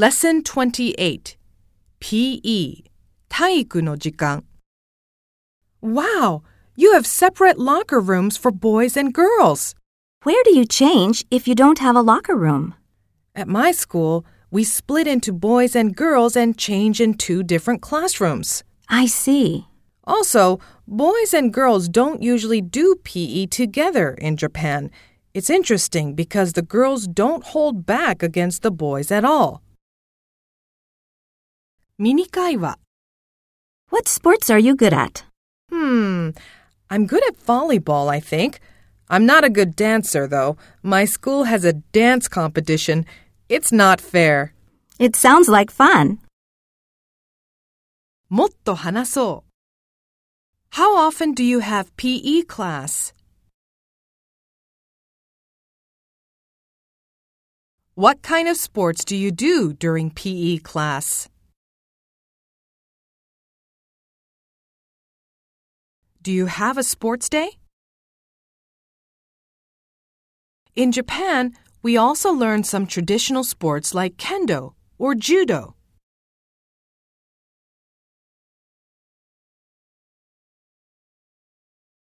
Lesson 28 PE 体育の時間 Wow! You have separate locker rooms for boys and girls. Where do you change if you don't have a locker room? At my school, we split into boys and girls and change in two different classrooms. I see. Also, boys and girls don't usually do PE together in Japan. It's interesting because the girls don't hold back against the boys at all. ミニ会話 What sports are you good at? Hmm, I'm good at volleyball, I think. I'm not a good dancer, though. My school has a dance competition. It's not fair. It sounds like fun. もっと話そう How often do you have PE class? What kind of sports do you do during PE class? Do you have a sports day? In Japan, we also learn some traditional sports like kendo or judo.